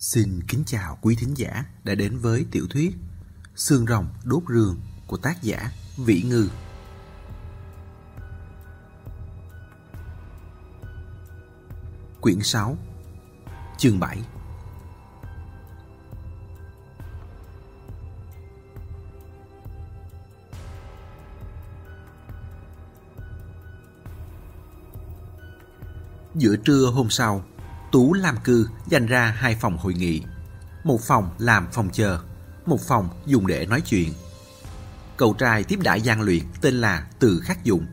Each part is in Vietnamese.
Xin kính chào quý thính giả đã đến với tiểu thuyết Xương rồng đốt rường của tác giả Vĩ Ngư. Quyển 6 Chương 7 Giữa trưa hôm sau, Tú Lam Cư dành ra hai phòng hội nghị. Một phòng làm phòng chờ, một phòng dùng để nói chuyện. Cậu trai tiếp đãi gian luyện tên là Từ Khắc Dụng.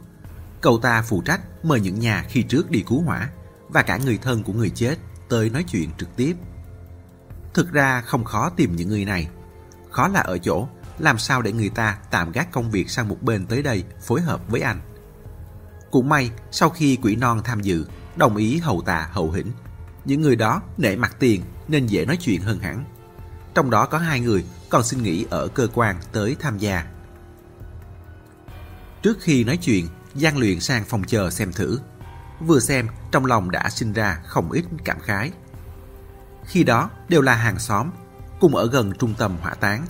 Cậu ta phụ trách mời những nhà khi trước đi cứu hỏa và cả người thân của người chết tới nói chuyện trực tiếp. Thực ra không khó tìm những người này. Khó là ở chỗ làm sao để người ta tạm gác công việc sang một bên tới đây phối hợp với anh. Cũng may sau khi quỷ non tham dự, đồng ý hầu tà hậu hĩnh những người đó nể mặt tiền nên dễ nói chuyện hơn hẳn. Trong đó có hai người còn xin nghỉ ở cơ quan tới tham gia. Trước khi nói chuyện, Giang luyện sang phòng chờ xem thử. Vừa xem, trong lòng đã sinh ra không ít cảm khái. Khi đó đều là hàng xóm, cùng ở gần trung tâm hỏa táng.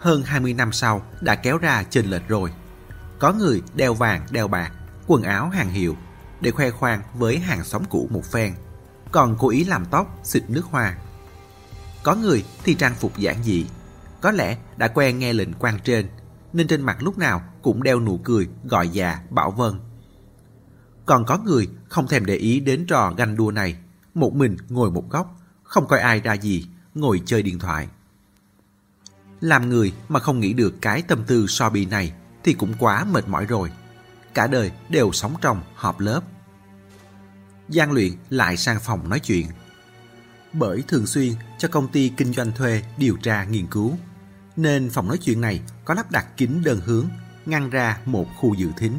Hơn 20 năm sau đã kéo ra trên lệch rồi. Có người đeo vàng, đeo bạc, quần áo hàng hiệu để khoe khoang với hàng xóm cũ một phen còn cố ý làm tóc, xịt nước hoa. Có người thì trang phục giản dị, có lẽ đã quen nghe lệnh quan trên, nên trên mặt lúc nào cũng đeo nụ cười gọi già bảo vân. Còn có người không thèm để ý đến trò ganh đua này, một mình ngồi một góc, không coi ai ra gì, ngồi chơi điện thoại. Làm người mà không nghĩ được cái tâm tư so bì này thì cũng quá mệt mỏi rồi. Cả đời đều sống trong họp lớp Giang luyện lại sang phòng nói chuyện. Bởi thường xuyên cho công ty kinh doanh thuê điều tra nghiên cứu, nên phòng nói chuyện này có lắp đặt kính đơn hướng, ngăn ra một khu dự thính.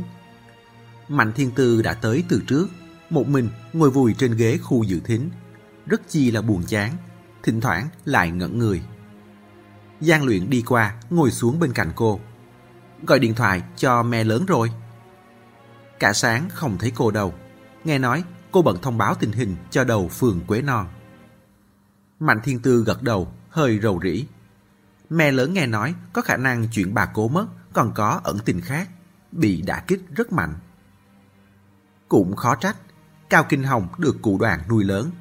Mạnh Thiên Tư đã tới từ trước, một mình ngồi vùi trên ghế khu dự thính. Rất chi là buồn chán, thỉnh thoảng lại ngẩn người. Giang luyện đi qua, ngồi xuống bên cạnh cô. Gọi điện thoại cho mẹ lớn rồi. Cả sáng không thấy cô đâu. Nghe nói cô bận thông báo tình hình cho đầu phường Quế Non. Mạnh Thiên Tư gật đầu, hơi rầu rĩ. Mẹ lớn nghe nói có khả năng chuyện bà cố mất còn có ẩn tình khác, bị đả kích rất mạnh. Cũng khó trách, Cao Kinh Hồng được cụ đoàn nuôi lớn.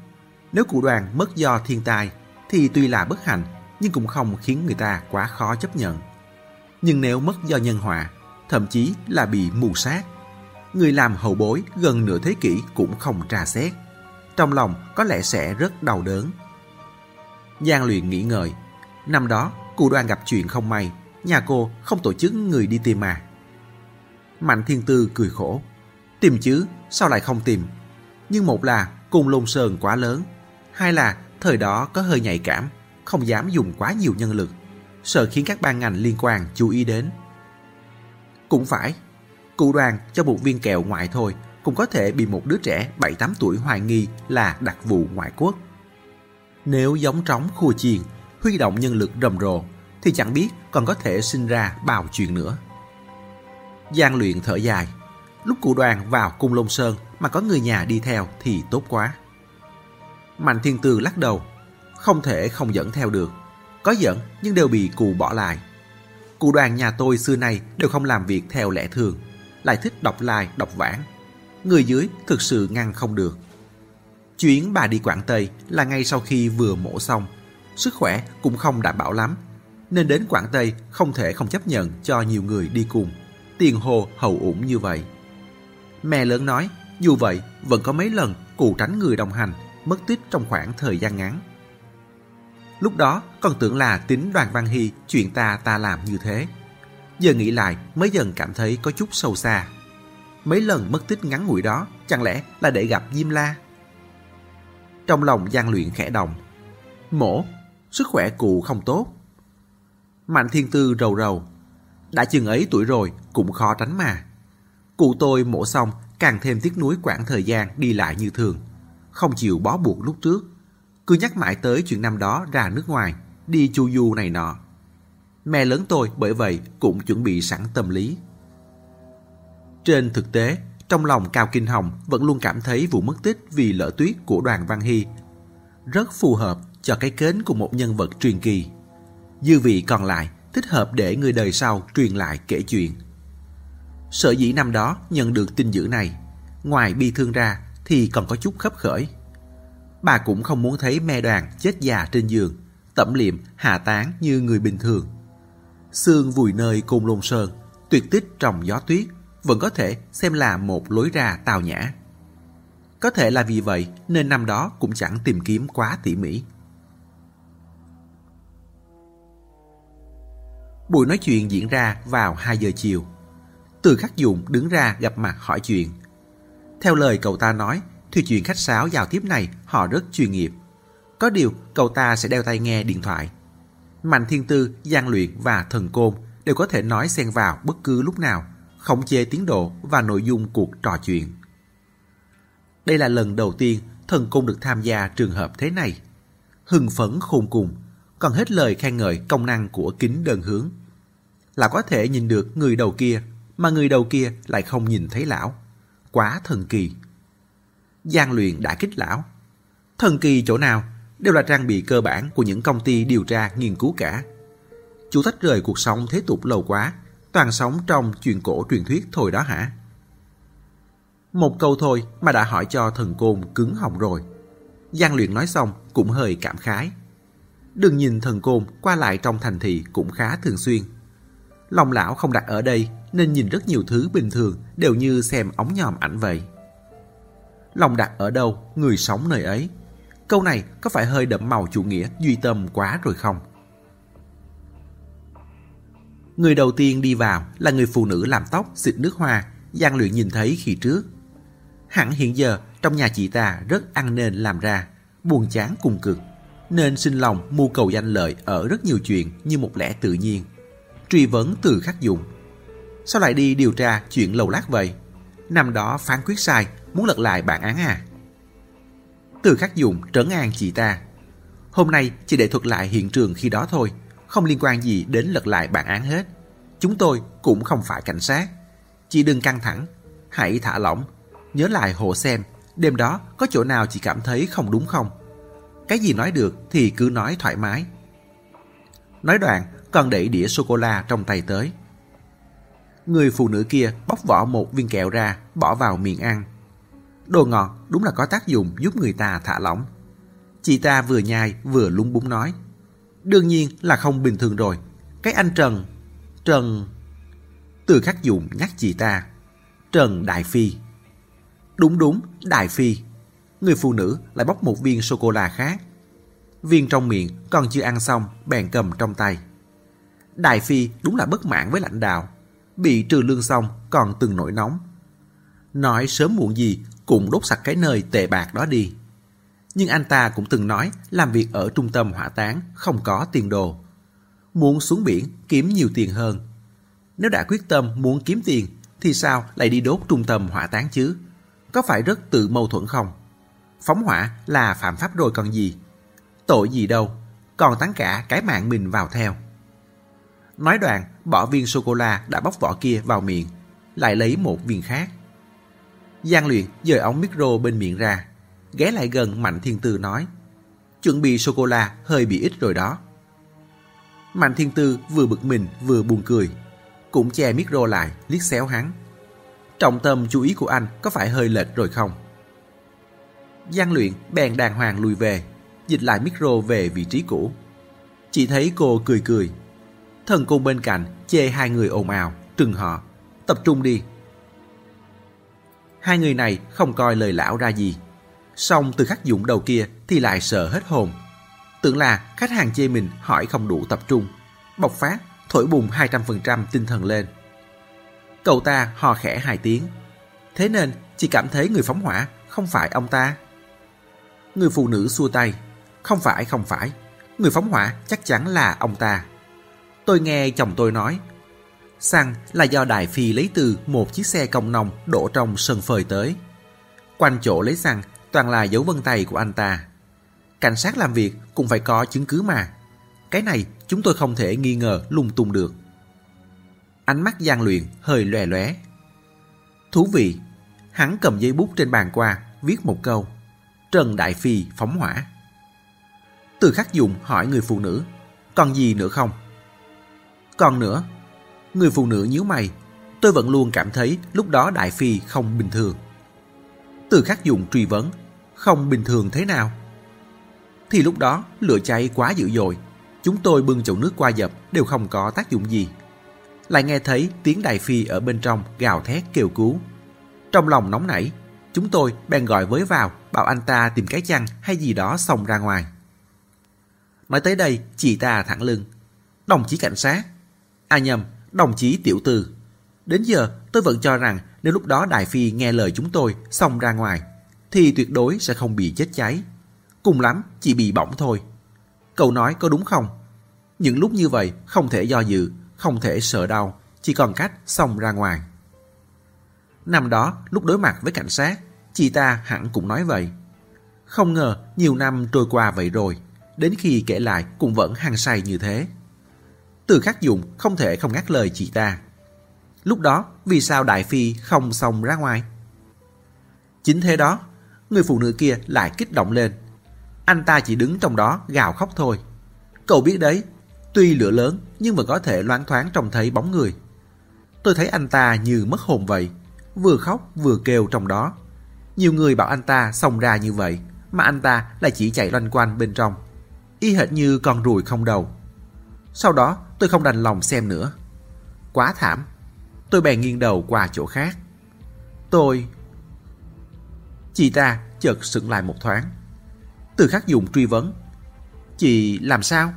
Nếu cụ đoàn mất do thiên tai thì tuy là bất hạnh nhưng cũng không khiến người ta quá khó chấp nhận. Nhưng nếu mất do nhân họa, thậm chí là bị mù sát người làm hậu bối gần nửa thế kỷ cũng không tra xét. Trong lòng có lẽ sẽ rất đau đớn. Giang luyện nghĩ ngợi. Năm đó, cụ đoan gặp chuyện không may, nhà cô không tổ chức người đi tìm mà. Mạnh Thiên Tư cười khổ. Tìm chứ, sao lại không tìm? Nhưng một là cùng lôn sơn quá lớn, hai là thời đó có hơi nhạy cảm, không dám dùng quá nhiều nhân lực, sợ khiến các ban ngành liên quan chú ý đến. Cũng phải, Cụ đoàn cho một viên kẹo ngoại thôi cũng có thể bị một đứa trẻ 7-8 tuổi hoài nghi là đặc vụ ngoại quốc. Nếu giống trống khua chiền, huy động nhân lực rầm rộ, thì chẳng biết còn có thể sinh ra bao chuyện nữa. Giang luyện thở dài. Lúc cụ đoàn vào cung Long Sơn mà có người nhà đi theo thì tốt quá. Mạnh Thiên Tư lắc đầu. Không thể không dẫn theo được. Có dẫn nhưng đều bị cụ bỏ lại. Cụ đoàn nhà tôi xưa nay đều không làm việc theo lẽ thường lại thích đọc lai, đọc vãng. Người dưới thực sự ngăn không được. Chuyến bà đi Quảng Tây là ngay sau khi vừa mổ xong. Sức khỏe cũng không đảm bảo lắm. Nên đến Quảng Tây không thể không chấp nhận cho nhiều người đi cùng. Tiền hồ hậu ủng như vậy. Mẹ lớn nói, dù vậy vẫn có mấy lần cụ tránh người đồng hành, mất tích trong khoảng thời gian ngắn. Lúc đó còn tưởng là tính đoàn Văn Hy chuyện ta ta làm như thế. Giờ nghĩ lại mới dần cảm thấy có chút sâu xa. Mấy lần mất tích ngắn ngủi đó chẳng lẽ là để gặp Diêm La? Trong lòng gian luyện khẽ động. Mổ, sức khỏe cụ không tốt. Mạnh thiên tư rầu rầu. Đã chừng ấy tuổi rồi cũng khó tránh mà. Cụ tôi mổ xong càng thêm tiếc nuối quãng thời gian đi lại như thường. Không chịu bó buộc lúc trước. Cứ nhắc mãi tới chuyện năm đó ra nước ngoài, đi chu du này nọ. Mẹ lớn tôi bởi vậy cũng chuẩn bị sẵn tâm lý. Trên thực tế, trong lòng Cao Kinh Hồng vẫn luôn cảm thấy vụ mất tích vì lỡ tuyết của đoàn Văn Hy rất phù hợp cho cái kến của một nhân vật truyền kỳ. Dư vị còn lại thích hợp để người đời sau truyền lại kể chuyện. Sở dĩ năm đó nhận được tin dữ này, ngoài bi thương ra thì còn có chút khấp khởi. Bà cũng không muốn thấy me đoàn chết già trên giường, tẩm liệm hạ tán như người bình thường. Xương vùi nơi côn lôn sơn, tuyệt tích trong gió tuyết, vẫn có thể xem là một lối ra tào nhã. Có thể là vì vậy nên năm đó cũng chẳng tìm kiếm quá tỉ mỉ. Buổi nói chuyện diễn ra vào 2 giờ chiều. Từ khắc dụng đứng ra gặp mặt hỏi chuyện. Theo lời cậu ta nói, thì chuyện khách sáo giao tiếp này họ rất chuyên nghiệp. Có điều, cậu ta sẽ đeo tai nghe điện thoại. Mạnh Thiên Tư, Giang Luyện và Thần Côn đều có thể nói xen vào bất cứ lúc nào, khống chế tiến độ và nội dung cuộc trò chuyện. Đây là lần đầu tiên Thần Côn được tham gia trường hợp thế này. Hưng phấn khôn cùng, còn hết lời khen ngợi công năng của kính đơn hướng. Là có thể nhìn được người đầu kia, mà người đầu kia lại không nhìn thấy lão. Quá thần kỳ. Giang luyện đã kích lão. Thần kỳ chỗ nào đều là trang bị cơ bản của những công ty điều tra nghiên cứu cả. Chú tách rời cuộc sống thế tục lâu quá, toàn sống trong chuyện cổ truyền thuyết thôi đó hả? Một câu thôi mà đã hỏi cho thần côn cứng họng rồi. Giang luyện nói xong cũng hơi cảm khái. Đừng nhìn thần côn qua lại trong thành thị cũng khá thường xuyên. Lòng lão không đặt ở đây nên nhìn rất nhiều thứ bình thường đều như xem ống nhòm ảnh vậy. Lòng đặt ở đâu, người sống nơi ấy. Câu này có phải hơi đậm màu chủ nghĩa duy tâm quá rồi không? Người đầu tiên đi vào là người phụ nữ làm tóc xịt nước hoa Giang Luyện nhìn thấy khi trước. Hẳn hiện giờ trong nhà chị ta rất ăn nên làm ra, buồn chán cùng cực, nên sinh lòng mưu cầu danh lợi ở rất nhiều chuyện như một lẽ tự nhiên. Truy vấn từ khắc dụng. Sao lại đi điều tra chuyện lầu lát vậy? Năm đó phán quyết sai, muốn lật lại bản án à? Từ khắc dụng trấn an chị ta. Hôm nay chỉ để thuật lại hiện trường khi đó thôi, không liên quan gì đến lật lại bản án hết. Chúng tôi cũng không phải cảnh sát. Chị đừng căng thẳng, hãy thả lỏng, nhớ lại hộ xem, đêm đó có chỗ nào chị cảm thấy không đúng không? Cái gì nói được thì cứ nói thoải mái. Nói đoạn, còn đẩy đĩa sô-cô-la trong tay tới. Người phụ nữ kia bóc vỏ một viên kẹo ra, bỏ vào miệng ăn. Đồ ngọt đúng là có tác dụng giúp người ta thả lỏng. Chị ta vừa nhai vừa lúng búng nói. Đương nhiên là không bình thường rồi. Cái anh Trần... Trần... Từ khắc dụng nhắc chị ta. Trần Đại Phi. Đúng đúng, Đại Phi. Người phụ nữ lại bóc một viên sô-cô-la khác. Viên trong miệng còn chưa ăn xong, bèn cầm trong tay. Đại Phi đúng là bất mãn với lãnh đạo. Bị trừ lương xong còn từng nổi nóng. Nói sớm muộn gì cũng đốt sạch cái nơi tệ bạc đó đi. Nhưng anh ta cũng từng nói làm việc ở trung tâm hỏa táng không có tiền đồ. Muốn xuống biển kiếm nhiều tiền hơn. Nếu đã quyết tâm muốn kiếm tiền thì sao lại đi đốt trung tâm hỏa táng chứ? Có phải rất tự mâu thuẫn không? Phóng hỏa là phạm pháp rồi còn gì? Tội gì đâu, còn tán cả cái mạng mình vào theo. Nói đoạn, bỏ viên sô-cô-la đã bóc vỏ kia vào miệng, lại lấy một viên khác. Giang luyện dời ống micro bên miệng ra, ghé lại gần Mạnh Thiên Tư nói, chuẩn bị sô-cô-la hơi bị ít rồi đó. Mạnh Thiên Tư vừa bực mình vừa buồn cười, cũng che micro lại, liếc xéo hắn. Trọng tâm chú ý của anh có phải hơi lệch rồi không? Giang luyện bèn đàng hoàng lùi về, dịch lại micro về vị trí cũ. Chỉ thấy cô cười cười. Thần cung bên cạnh chê hai người ồn ào, trừng họ. Tập trung đi. Hai người này không coi lời lão ra gì. Xong từ khắc dụng đầu kia thì lại sợ hết hồn. Tưởng là khách hàng chê mình hỏi không đủ tập trung. Bộc phát, thổi bùng 200% tinh thần lên. Cậu ta hò khẽ hai tiếng. Thế nên chỉ cảm thấy người phóng hỏa không phải ông ta. Người phụ nữ xua tay. Không phải, không phải. Người phóng hỏa chắc chắn là ông ta. Tôi nghe chồng tôi nói. Xăng là do Đại Phi lấy từ một chiếc xe công nông đổ trong sân phơi tới. Quanh chỗ lấy xăng toàn là dấu vân tay của anh ta. Cảnh sát làm việc cũng phải có chứng cứ mà. Cái này chúng tôi không thể nghi ngờ lung tung được. Ánh mắt gian luyện hơi lòe lóe. Thú vị, hắn cầm giấy bút trên bàn qua, viết một câu. Trần Đại Phi phóng hỏa. Từ khắc dụng hỏi người phụ nữ, còn gì nữa không? Còn nữa, người phụ nữ nhíu mày, tôi vẫn luôn cảm thấy lúc đó Đại Phi không bình thường. Từ khắc dụng truy vấn, không bình thường thế nào? Thì lúc đó lửa cháy quá dữ dội, chúng tôi bưng chậu nước qua dập đều không có tác dụng gì. Lại nghe thấy tiếng Đại Phi ở bên trong gào thét kêu cứu. Trong lòng nóng nảy, chúng tôi bèn gọi với vào bảo anh ta tìm cái chăn hay gì đó xông ra ngoài. Nói tới đây, chị ta thẳng lưng. Đồng chí cảnh sát. À nhầm, đồng chí tiểu tư. Đến giờ tôi vẫn cho rằng nếu lúc đó Đại Phi nghe lời chúng tôi xông ra ngoài, thì tuyệt đối sẽ không bị chết cháy. Cùng lắm chỉ bị bỏng thôi. Cậu nói có đúng không? Những lúc như vậy không thể do dự, không thể sợ đau, chỉ còn cách xông ra ngoài. Năm đó, lúc đối mặt với cảnh sát, chị ta hẳn cũng nói vậy. Không ngờ nhiều năm trôi qua vậy rồi, đến khi kể lại cũng vẫn hăng say như thế. Từ khắc dụng không thể không ngắt lời chị ta. Lúc đó, vì sao Đại Phi không xông ra ngoài? Chính thế đó, người phụ nữ kia lại kích động lên. Anh ta chỉ đứng trong đó gào khóc thôi. Cậu biết đấy, tuy lửa lớn nhưng vẫn có thể loáng thoáng trông thấy bóng người. Tôi thấy anh ta như mất hồn vậy, vừa khóc vừa kêu trong đó. Nhiều người bảo anh ta xông ra như vậy, mà anh ta lại chỉ chạy loanh quanh bên trong. Y hệt như con ruồi không đầu. Sau đó tôi không đành lòng xem nữa. Quá thảm. Tôi bèn nghiêng đầu qua chỗ khác. Tôi... Chị ta chợt sững lại một thoáng. Từ khắc dùng truy vấn. Chị làm sao?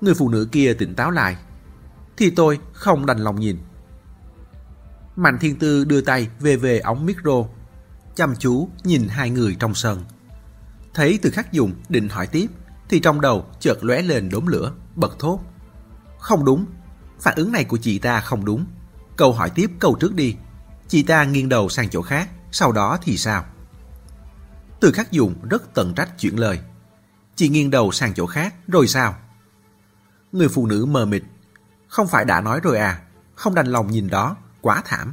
Người phụ nữ kia tỉnh táo lại. Thì tôi không đành lòng nhìn. Mạnh Thiên Tư đưa tay về về ống micro, chăm chú nhìn hai người trong sân. Thấy từ khắc dùng định hỏi tiếp, thì trong đầu chợt lóe lên đốm lửa, bật thốt. Không đúng, phản ứng này của chị ta không đúng. Câu hỏi tiếp câu trước đi. Chị ta nghiêng đầu sang chỗ khác, sau đó thì sao? Từ khắc dùng rất tận trách chuyển lời. Chị nghiêng đầu sang chỗ khác, rồi sao? Người phụ nữ mờ mịt. Không phải đã nói rồi à, không đành lòng nhìn đó, quá thảm.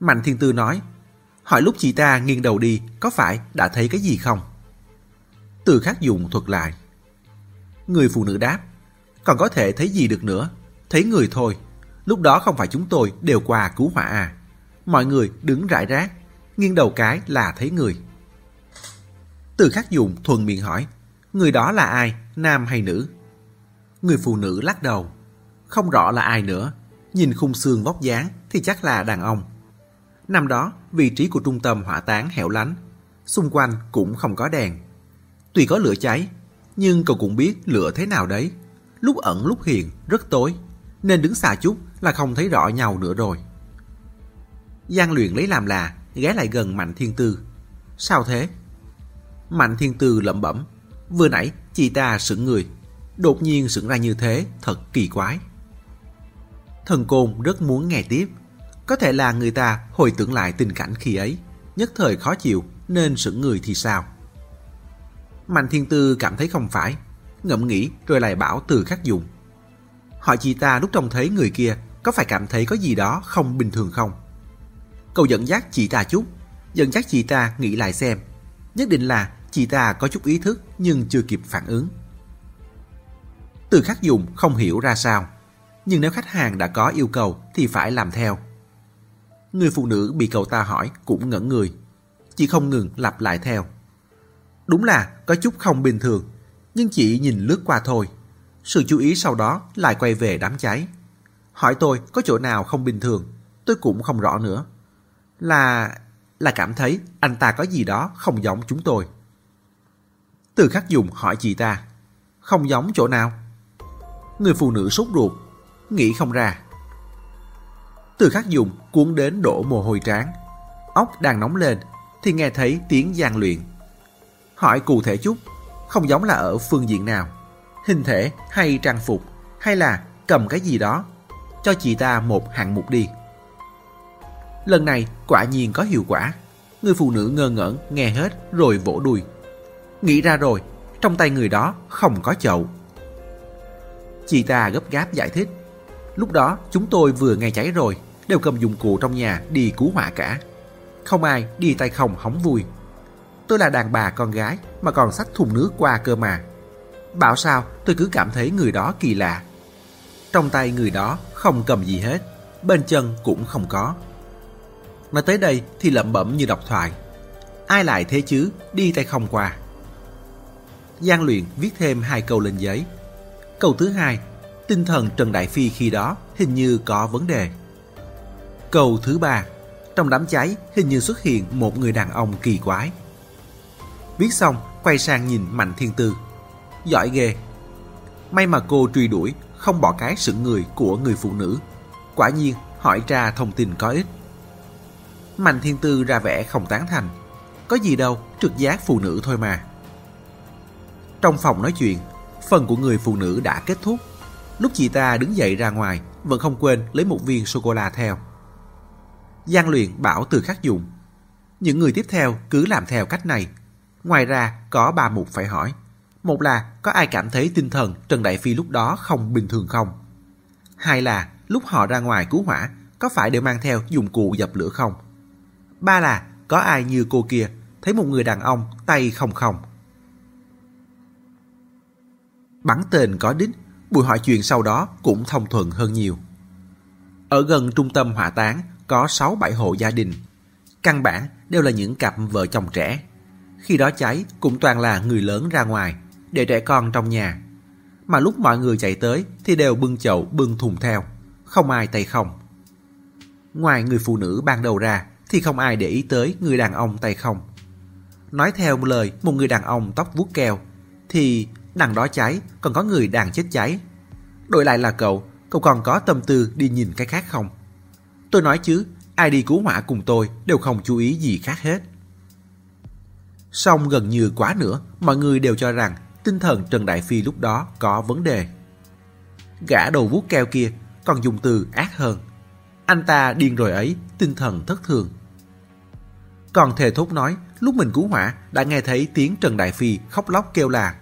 Mạnh Thiên Tư nói, hỏi lúc chị ta nghiêng đầu đi, có phải đã thấy cái gì không? Từ khắc dùng thuật lại. Người phụ nữ đáp, còn có thể thấy gì được nữa, thấy người thôi. Lúc đó không phải chúng tôi đều qua cứu hỏa à. Mọi người đứng rải rác, nghiêng đầu cái là thấy người. Từ khắc dùng thuần miệng hỏi, người đó là ai, nam hay nữ? Người phụ nữ lắc đầu, không rõ là ai nữa, nhìn khung xương vóc dáng thì chắc là đàn ông. Năm đó, vị trí của trung tâm hỏa táng hẻo lánh, xung quanh cũng không có đèn. Tuy có lửa cháy, nhưng cậu cũng biết lửa thế nào đấy. Lúc ẩn lúc hiện, rất tối, nên đứng xa chút là không thấy rõ nhau nữa rồi. Giang luyện lấy làm là ghé lại gần Mạnh Thiên Tư. Sao thế? Mạnh Thiên Tư lẩm bẩm. Vừa nãy chị ta sững người. Đột nhiên sững ra như thế thật kỳ quái. Thần Côn rất muốn nghe tiếp. Có thể là người ta hồi tưởng lại tình cảnh khi ấy. Nhất thời khó chịu nên sững người thì sao? Mạnh Thiên Tư cảm thấy không phải. Ngẫm nghĩ rồi lại bảo từ khắc dùng. Hỏi chị ta lúc trông thấy người kia có phải cảm thấy có gì đó không bình thường không? Cậu dẫn dắt chị ta chút, dẫn dắt chị ta nghĩ lại xem. Nhất định là chị ta có chút ý thức nhưng chưa kịp phản ứng. Từ khắc dùng không hiểu ra sao, nhưng nếu khách hàng đã có yêu cầu thì phải làm theo. Người phụ nữ bị cậu ta hỏi cũng ngẩn người, chỉ không ngừng lặp lại theo. Đúng là có chút không bình thường, nhưng chỉ nhìn lướt qua thôi. Sự chú ý sau đó lại quay về đám cháy. Hỏi tôi có chỗ nào không bình thường, tôi cũng không rõ nữa. Là... là cảm thấy anh ta có gì đó không giống chúng tôi. Từ khắc dùng hỏi chị ta, không giống chỗ nào? Người phụ nữ sốt ruột, nghĩ không ra. Từ khắc dùng cuốn đến đổ mồ hôi trán. Ốc đang nóng lên thì nghe thấy tiếng gian luyện. Hỏi cụ thể chút, không giống là ở phương diện nào. Hình thể hay trang phục hay là cầm cái gì đó. Cho chị ta một hạng mục đi. Lần này quả nhiên có hiệu quả. Người phụ nữ ngơ ngẩn nghe hết rồi vỗ đùi Nghĩ ra rồi, trong tay người đó không có chậu. Chị ta gấp gáp giải thích. Lúc đó chúng tôi vừa nghe cháy rồi, đều cầm dụng cụ trong nhà đi cứu hỏa cả. Không ai đi tay không hóng vui. Tôi là đàn bà con gái mà còn xách thùng nước qua cơ mà. Bảo sao tôi cứ cảm thấy người đó kỳ lạ. Trong tay người đó không cầm gì hết, bên chân cũng không có. Nói tới đây thì lẩm bẩm như đọc thoại. Ai lại thế chứ, đi tay không qua. Giang luyện viết thêm hai câu lên giấy. Câu thứ hai, tinh thần Trần Đại Phi khi đó hình như có vấn đề. Câu thứ ba, trong đám cháy hình như xuất hiện một người đàn ông kỳ quái. Viết xong, quay sang nhìn Mạnh Thiên Tư. Giỏi ghê. May mà cô truy đuổi, không bỏ cái sự người của người phụ nữ. Quả nhiên, hỏi ra thông tin có ích. Mạnh Thiên Tư ra vẻ không tán thành. Có gì đâu, trực giác phụ nữ thôi mà. Trong phòng nói chuyện, phần của người phụ nữ đã kết thúc. Lúc chị ta đứng dậy ra ngoài, vẫn không quên lấy một viên sô-cô-la theo. Giang luyện bảo từ khắc dụng Những người tiếp theo cứ làm theo cách này. Ngoài ra, có ba mục phải hỏi. Một là có ai cảm thấy tinh thần Trần Đại Phi lúc đó không bình thường không? Hai là lúc họ ra ngoài cứu hỏa có phải đều mang theo dụng cụ dập lửa không? Ba là có ai như cô kia thấy một người đàn ông tay không không? Bắn tên có đích, buổi hỏi chuyện sau đó cũng thông thuận hơn nhiều. Ở gần trung tâm hỏa táng có 6-7 hộ gia đình. Căn bản đều là những cặp vợ chồng trẻ. Khi đó cháy cũng toàn là người lớn ra ngoài, để trẻ con trong nhà. Mà lúc mọi người chạy tới thì đều bưng chậu bưng thùng theo, không ai tay không. Ngoài người phụ nữ ban đầu ra thì không ai để ý tới người đàn ông tay không. Nói theo lời một người đàn ông tóc vuốt keo thì đằng đó cháy còn có người đang chết cháy. Đổi lại là cậu, cậu còn có tâm tư đi nhìn cái khác không? Tôi nói chứ, ai đi cứu hỏa cùng tôi đều không chú ý gì khác hết. Xong gần như quá nữa, mọi người đều cho rằng tinh thần Trần Đại Phi lúc đó có vấn đề. Gã đầu vuốt keo kia còn dùng từ ác hơn. Anh ta điên rồi ấy, tinh thần thất thường. Còn thề thốt nói, lúc mình cứu hỏa đã nghe thấy tiếng Trần Đại Phi khóc lóc kêu là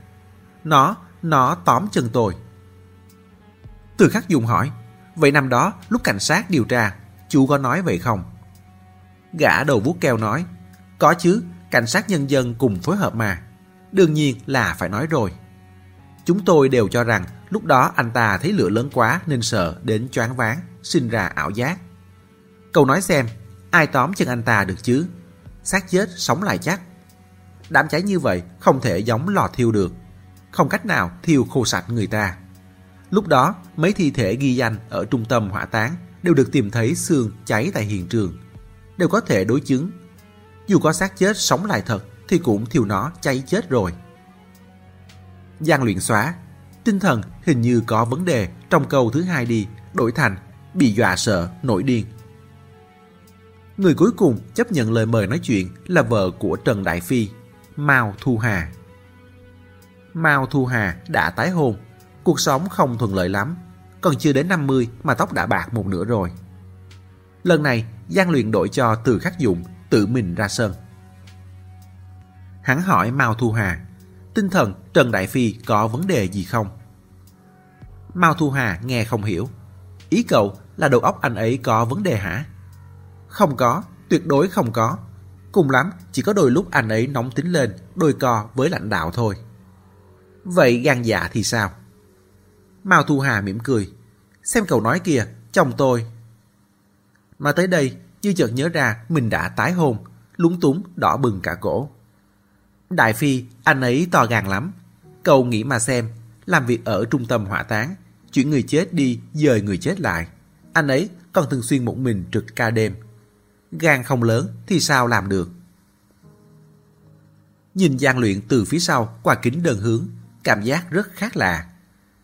Nó, nó tóm chân tôi. Từ khắc dùng hỏi, vậy năm đó lúc cảnh sát điều tra, chú có nói vậy không? Gã đầu vuốt keo nói, có chứ, cảnh sát nhân dân cùng phối hợp mà. Đương nhiên là phải nói rồi. Chúng tôi đều cho rằng lúc đó anh ta thấy lửa lớn quá nên sợ đến choáng váng, sinh ra ảo giác. Cậu nói xem, ai tóm chân anh ta được chứ? xác chết sống lại chắc. Đám cháy như vậy không thể giống lò thiêu được. Không cách nào thiêu khô sạch người ta. Lúc đó, mấy thi thể ghi danh ở trung tâm hỏa táng đều được tìm thấy xương cháy tại hiện trường. Đều có thể đối chứng. Dù có xác chết sống lại thật thì cũng thiêu nó cháy chết rồi. Giang luyện xóa. Tinh thần hình như có vấn đề trong câu thứ hai đi, đổi thành bị dọa sợ, nổi điên. Người cuối cùng chấp nhận lời mời nói chuyện là vợ của Trần Đại Phi, Mao Thu Hà. Mao Thu Hà đã tái hôn, cuộc sống không thuận lợi lắm, còn chưa đến 50 mà tóc đã bạc một nửa rồi. Lần này, Giang Luyện đổi cho Từ Khắc Dụng tự mình ra sân. Hắn hỏi Mao Thu Hà, tinh thần Trần Đại Phi có vấn đề gì không? Mao Thu Hà nghe không hiểu. Ý cậu là đầu óc anh ấy có vấn đề hả? Không có, tuyệt đối không có. Cùng lắm, chỉ có đôi lúc anh ấy nóng tính lên, đôi co với lãnh đạo thôi. Vậy gan dạ thì sao? Mao Thu Hà mỉm cười. Xem cậu nói kìa, chồng tôi. Mà tới đây, như chợt nhớ ra mình đã tái hôn, lúng túng, đỏ bừng cả cổ. Đại Phi, anh ấy to gan lắm. Cậu nghĩ mà xem, làm việc ở trung tâm hỏa táng, chuyển người chết đi, dời người chết lại. Anh ấy còn thường xuyên một mình trực ca đêm, gan không lớn thì sao làm được. Nhìn gian Luyện từ phía sau qua kính đơn hướng, cảm giác rất khác lạ.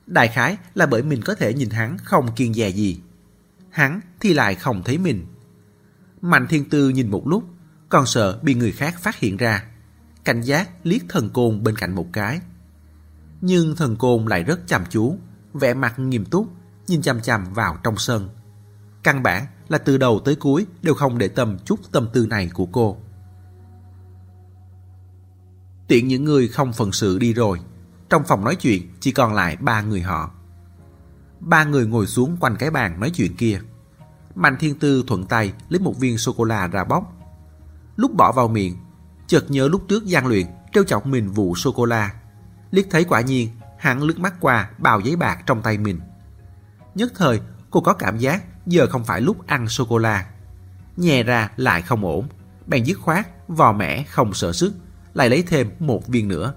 Đại khái là bởi mình có thể nhìn hắn không kiên dè gì. Hắn thì lại không thấy mình. Mạnh Thiên Tư nhìn một lúc, còn sợ bị người khác phát hiện ra. Cảnh giác liếc thần côn bên cạnh một cái. Nhưng thần côn lại rất chăm chú, vẻ mặt nghiêm túc, nhìn chăm chăm vào trong sân. Căn bản là từ đầu tới cuối đều không để tâm chút tâm tư này của cô. Tiện những người không phần sự đi rồi, trong phòng nói chuyện chỉ còn lại ba người họ. Ba người ngồi xuống quanh cái bàn nói chuyện kia. Mạnh Thiên Tư thuận tay lấy một viên sô-cô-la ra bóc. Lúc bỏ vào miệng, chợt nhớ lúc trước gian luyện trêu chọc mình vụ sô-cô-la. Liếc thấy quả nhiên, Hắn lướt mắt qua bao giấy bạc trong tay mình. Nhất thời, cô có cảm giác giờ không phải lúc ăn sô-cô-la. Nhè ra lại không ổn, bèn dứt khoát, vò mẻ không sợ sức, lại lấy thêm một viên nữa.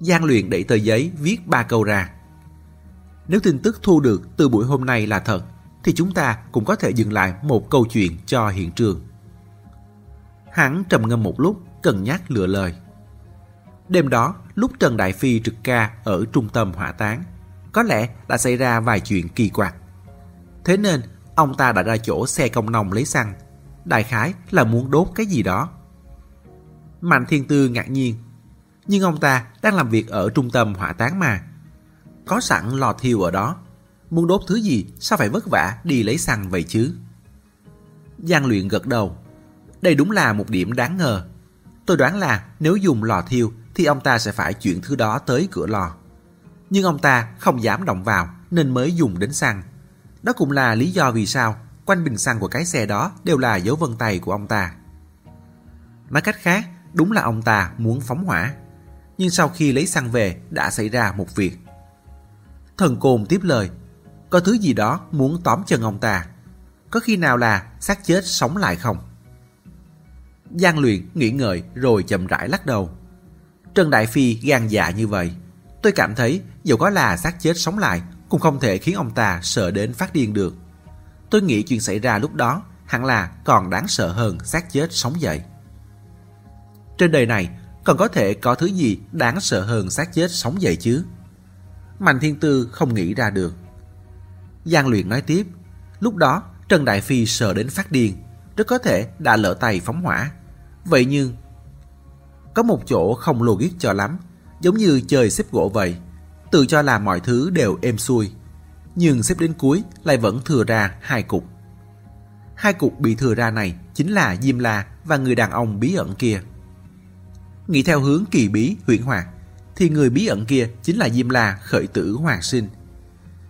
Giang luyện đẩy tờ giấy viết ba câu ra. Nếu tin tức thu được từ buổi hôm nay là thật, thì chúng ta cũng có thể dừng lại một câu chuyện cho hiện trường. Hắn trầm ngâm một lúc, cân nhắc lựa lời. Đêm đó, lúc Trần Đại Phi trực ca ở trung tâm hỏa táng, có lẽ đã xảy ra vài chuyện kỳ quặc. Thế nên, ông ta đã ra chỗ xe công nông lấy xăng. Đại khái là muốn đốt cái gì đó. Mạnh Thiên Tư ngạc nhiên. Nhưng ông ta đang làm việc ở trung tâm hỏa táng mà. Có sẵn lò thiêu ở đó. Muốn đốt thứ gì sao phải vất vả đi lấy xăng vậy chứ? Giang luyện gật đầu. Đây đúng là một điểm đáng ngờ. Tôi đoán là nếu dùng lò thiêu thì ông ta sẽ phải chuyển thứ đó tới cửa lò. Nhưng ông ta không dám động vào nên mới dùng đến xăng. Đó cũng là lý do vì sao quanh bình xăng của cái xe đó đều là dấu vân tay của ông ta. Nói cách khác, đúng là ông ta muốn phóng hỏa. Nhưng sau khi lấy xăng về đã xảy ra một việc. Thần côn tiếp lời, có thứ gì đó muốn tóm chân ông ta. Có khi nào là xác chết sống lại không? Giang luyện nghĩ ngợi rồi chậm rãi lắc đầu. Trần Đại Phi gan dạ như vậy. Tôi cảm thấy dù có là xác chết sống lại cũng không thể khiến ông ta sợ đến phát điên được. Tôi nghĩ chuyện xảy ra lúc đó hẳn là còn đáng sợ hơn xác chết sống dậy. Trên đời này còn có thể có thứ gì đáng sợ hơn xác chết sống dậy chứ? Mạnh Thiên Tư không nghĩ ra được. Giang Luyện nói tiếp, lúc đó Trần Đại Phi sợ đến phát điên, rất có thể đã lỡ tay phóng hỏa. Vậy nhưng, có một chỗ không logic cho lắm, giống như chơi xếp gỗ vậy, tự cho là mọi thứ đều êm xuôi, nhưng xếp đến cuối lại vẫn thừa ra hai cục. Hai cục bị thừa ra này chính là Diêm La và người đàn ông bí ẩn kia. Nghĩ theo hướng kỳ bí huyễn hoạt, thì người bí ẩn kia chính là Diêm La khởi tử hoàng sinh.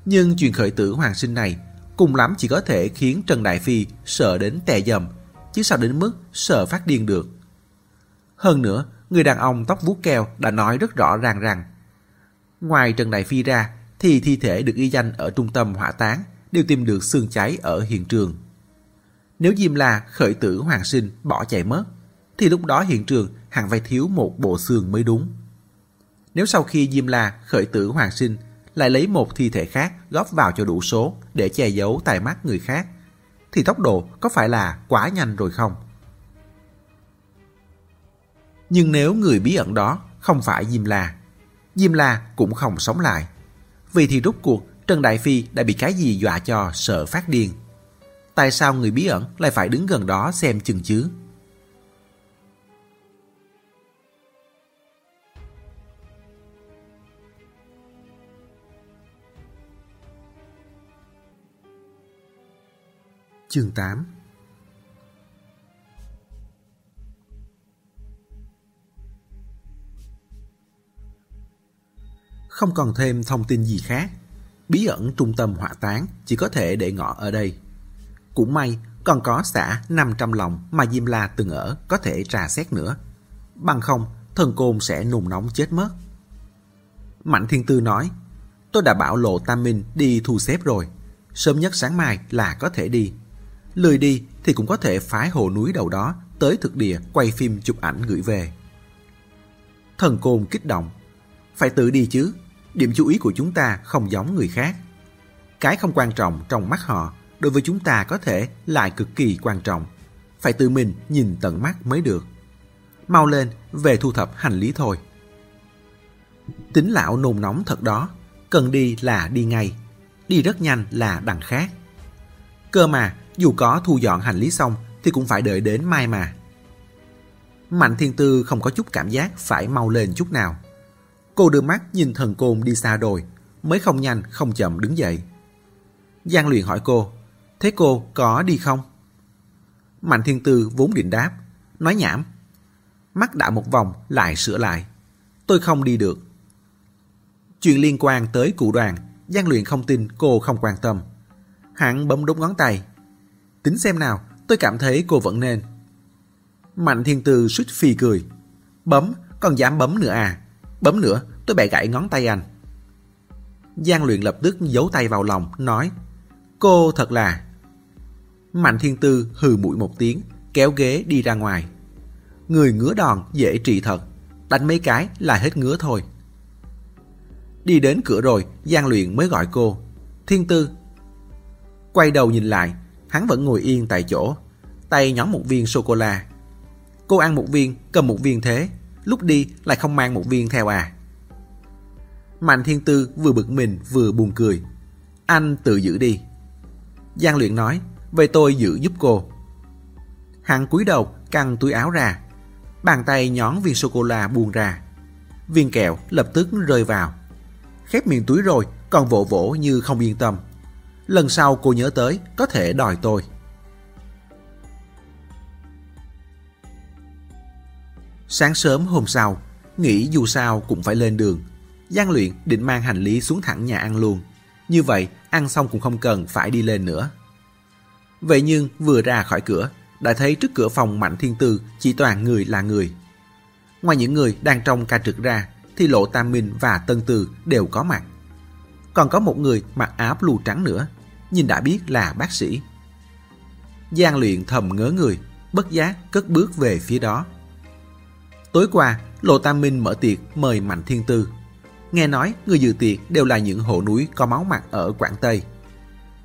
Nhưng chuyện khởi tử hoàng sinh này cùng lắm chỉ có thể khiến Trần Đại Phi sợ đến tè dầm, chứ sao đến mức sợ phát điên được. Hơn nữa, người đàn ông tóc vuốt keo đã nói rất rõ ràng rằng ngoài Trần Đại Phi ra thì thi thể được ghi danh ở trung tâm hỏa táng đều tìm được xương cháy ở hiện trường. Nếu Diêm La khởi tử hoàng sinh bỏ chạy mất, thì lúc đó hiện trường hẳn phải thiếu một bộ xương mới đúng. Nếu sau khi Diêm La khởi tử hoàng sinh lại lấy một thi thể khác góp vào cho đủ số để che giấu tài mắt người khác, thì tốc độ có phải là quá nhanh rồi không? Nhưng nếu người bí ẩn đó không phải Diêm La, Diêm La cũng không sống lại. Vì thì rút cuộc Trần Đại Phi đã bị cái gì dọa cho sợ phát điên. Tại sao người bí ẩn lại phải đứng gần đó xem chừng chứ? Chương 8 Không còn thêm thông tin gì khác, bí ẩn trung tâm hỏa táng chỉ có thể để ngọ ở đây. Cũng may còn có xã 500 lòng mà Diêm La từng ở có thể trà xét nữa. Bằng không, thần côn sẽ nùng nóng chết mất. Mạnh Thiên Tư nói, tôi đã bảo lộ Tam Minh đi thu xếp rồi. Sớm nhất sáng mai là có thể đi. Lười đi thì cũng có thể phái hồ núi đầu đó tới thực địa quay phim chụp ảnh gửi về. Thần côn kích động. Phải tự đi chứ, điểm chú ý của chúng ta không giống người khác. Cái không quan trọng trong mắt họ, đối với chúng ta có thể lại cực kỳ quan trọng. Phải tự mình nhìn tận mắt mới được. Mau lên, về thu thập hành lý thôi. Tính lão nôn nóng thật đó, cần đi là đi ngay, đi rất nhanh là đằng khác. Cơ mà, dù có thu dọn hành lý xong thì cũng phải đợi đến mai mà. Mạnh Thiên Tư không có chút cảm giác phải mau lên chút nào. Cô đưa mắt nhìn thần côn đi xa rồi, mới không nhanh không chậm đứng dậy. Giang luyện hỏi cô, thế cô có đi không? Mạnh Thiên Tư vốn định đáp, nói nhảm. Mắt đã một vòng lại sửa lại. Tôi không đi được. Chuyện liên quan tới cụ đoàn, Giang luyện không tin cô không quan tâm. Hắn bấm đốt ngón tay. Tính xem nào, tôi cảm thấy cô vẫn nên. Mạnh Thiên Tư suýt phì cười. Bấm, còn dám bấm nữa à? Bấm nữa, tôi bẻ gãy ngón tay anh. Giang luyện lập tức giấu tay vào lòng, nói Cô thật là... Mạnh thiên tư hừ mũi một tiếng, kéo ghế đi ra ngoài. Người ngứa đòn dễ trị thật, đánh mấy cái là hết ngứa thôi. Đi đến cửa rồi, Giang luyện mới gọi cô. Thiên tư. Quay đầu nhìn lại, hắn vẫn ngồi yên tại chỗ, tay nhón một viên sô-cô-la. Cô ăn một viên, cầm một viên thế, lúc đi lại không mang một viên theo à. Mạnh Thiên Tư vừa bực mình vừa buồn cười. Anh tự giữ đi. Giang Luyện nói, vậy tôi giữ giúp cô. Hắn cúi đầu căng túi áo ra. Bàn tay nhón viên sô-cô-la buông ra. Viên kẹo lập tức rơi vào. Khép miệng túi rồi còn vỗ vỗ như không yên tâm. Lần sau cô nhớ tới có thể đòi tôi. Sáng sớm hôm sau, nghĩ dù sao cũng phải lên đường. Giang luyện định mang hành lý xuống thẳng nhà ăn luôn. Như vậy, ăn xong cũng không cần phải đi lên nữa. Vậy nhưng vừa ra khỏi cửa, đã thấy trước cửa phòng Mạnh Thiên Tư chỉ toàn người là người. Ngoài những người đang trong ca trực ra, thì Lộ Tam Minh và Tân Từ đều có mặt. Còn có một người mặc áo blue trắng nữa, nhìn đã biết là bác sĩ. Giang luyện thầm ngớ người, bất giác cất bước về phía đó. Tối qua, Lộ Tam Minh mở tiệc mời Mạnh Thiên Tư. Nghe nói người dự tiệc đều là những hộ núi có máu mặt ở Quảng Tây.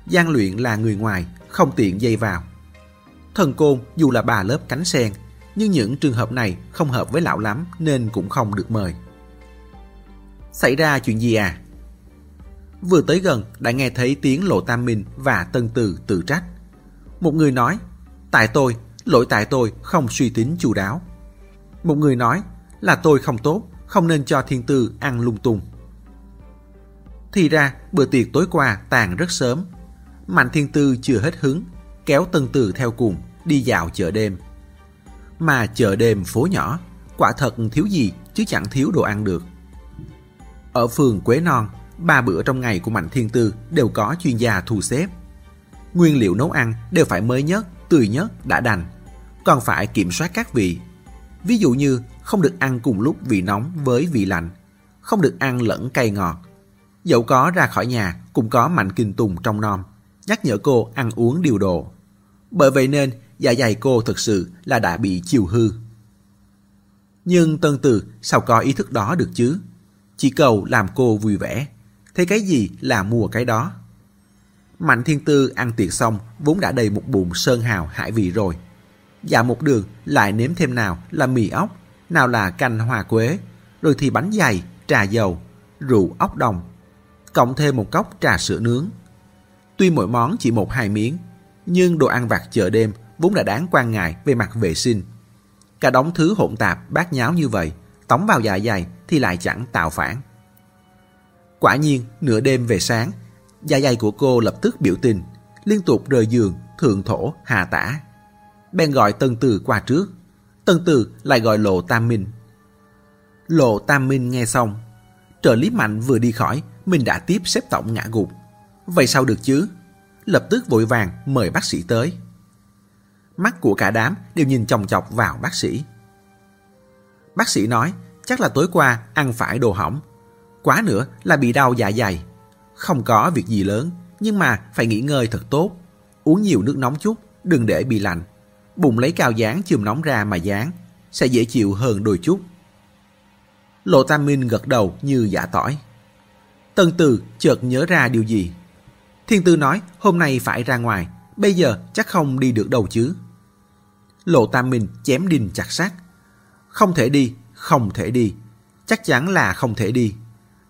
Giang luyện là người ngoài, không tiện dây vào. Thần Côn dù là bà lớp cánh sen, nhưng những trường hợp này không hợp với lão lắm nên cũng không được mời. Xảy ra chuyện gì à? Vừa tới gần đã nghe thấy tiếng Lộ Tam Minh và Tân Từ tự trách. Một người nói, tại tôi, lỗi tại tôi không suy tính chu đáo. Một người nói là tôi không tốt, không nên cho thiên tư ăn lung tung. Thì ra bữa tiệc tối qua tàn rất sớm. Mạnh thiên tư chưa hết hứng, kéo tân từ theo cùng đi dạo chợ đêm. Mà chợ đêm phố nhỏ, quả thật thiếu gì chứ chẳng thiếu đồ ăn được. Ở phường Quế Non, ba bữa trong ngày của Mạnh Thiên Tư đều có chuyên gia thu xếp. Nguyên liệu nấu ăn đều phải mới nhất, tươi nhất, đã đành. Còn phải kiểm soát các vị. Ví dụ như không được ăn cùng lúc vị nóng với vị lạnh, không được ăn lẫn cay ngọt. Dẫu có ra khỏi nhà cũng có Mạnh Kinh Tùng trong non, nhắc nhở cô ăn uống điều độ. Bởi vậy nên dạ dày cô thực sự là đã bị chiều hư. Nhưng Tân Từ sao có ý thức đó được chứ? Chỉ cầu làm cô vui vẻ. Thế cái gì là mua cái đó? Mạnh Thiên Tư ăn tiệc xong vốn đã đầy một bụng sơn hào hải vị rồi. Dạ một đường lại nếm thêm nào là mì ốc, nào là canh hoa quế, rồi thì bánh dày, trà dầu, rượu ốc đồng, cộng thêm một cốc trà sữa nướng. Tuy mỗi món chỉ một hai miếng, nhưng đồ ăn vặt chợ đêm vốn đã đáng quan ngại về mặt vệ sinh. Cả đống thứ hỗn tạp bát nháo như vậy, tống vào dạ dày thì lại chẳng tạo phản. Quả nhiên, nửa đêm về sáng, da dày của cô lập tức biểu tình, liên tục rời giường, thượng thổ, hạ tả. Bèn gọi Tân Từ qua trước. Tân Từ lại gọi Lộ Tam Minh. Lộ Tam Minh nghe xong. Trợ lý mạnh vừa đi khỏi, mình đã tiếp xếp tổng ngã gục. Vậy sao được chứ? Lập tức vội vàng mời bác sĩ tới. Mắt của cả đám đều nhìn chòng chọc vào bác sĩ. Bác sĩ nói chắc là tối qua ăn phải đồ hỏng. Quá nữa là bị đau dạ dày. Không có việc gì lớn, nhưng mà phải nghỉ ngơi thật tốt. Uống nhiều nước nóng chút, đừng để bị lạnh. Bụng lấy cao dán chườm nóng ra mà dán, sẽ dễ chịu hơn đôi chút. Lộ Tam Minh gật đầu như giả tỏi. Tân Từ chợt nhớ ra điều gì. Thiên Tư nói hôm nay phải ra ngoài, bây giờ chắc không đi được đâu chứ. Lộ Tam Minh chém đinh chặt sát. Không thể đi, không thể đi. Chắc chắn là không thể đi.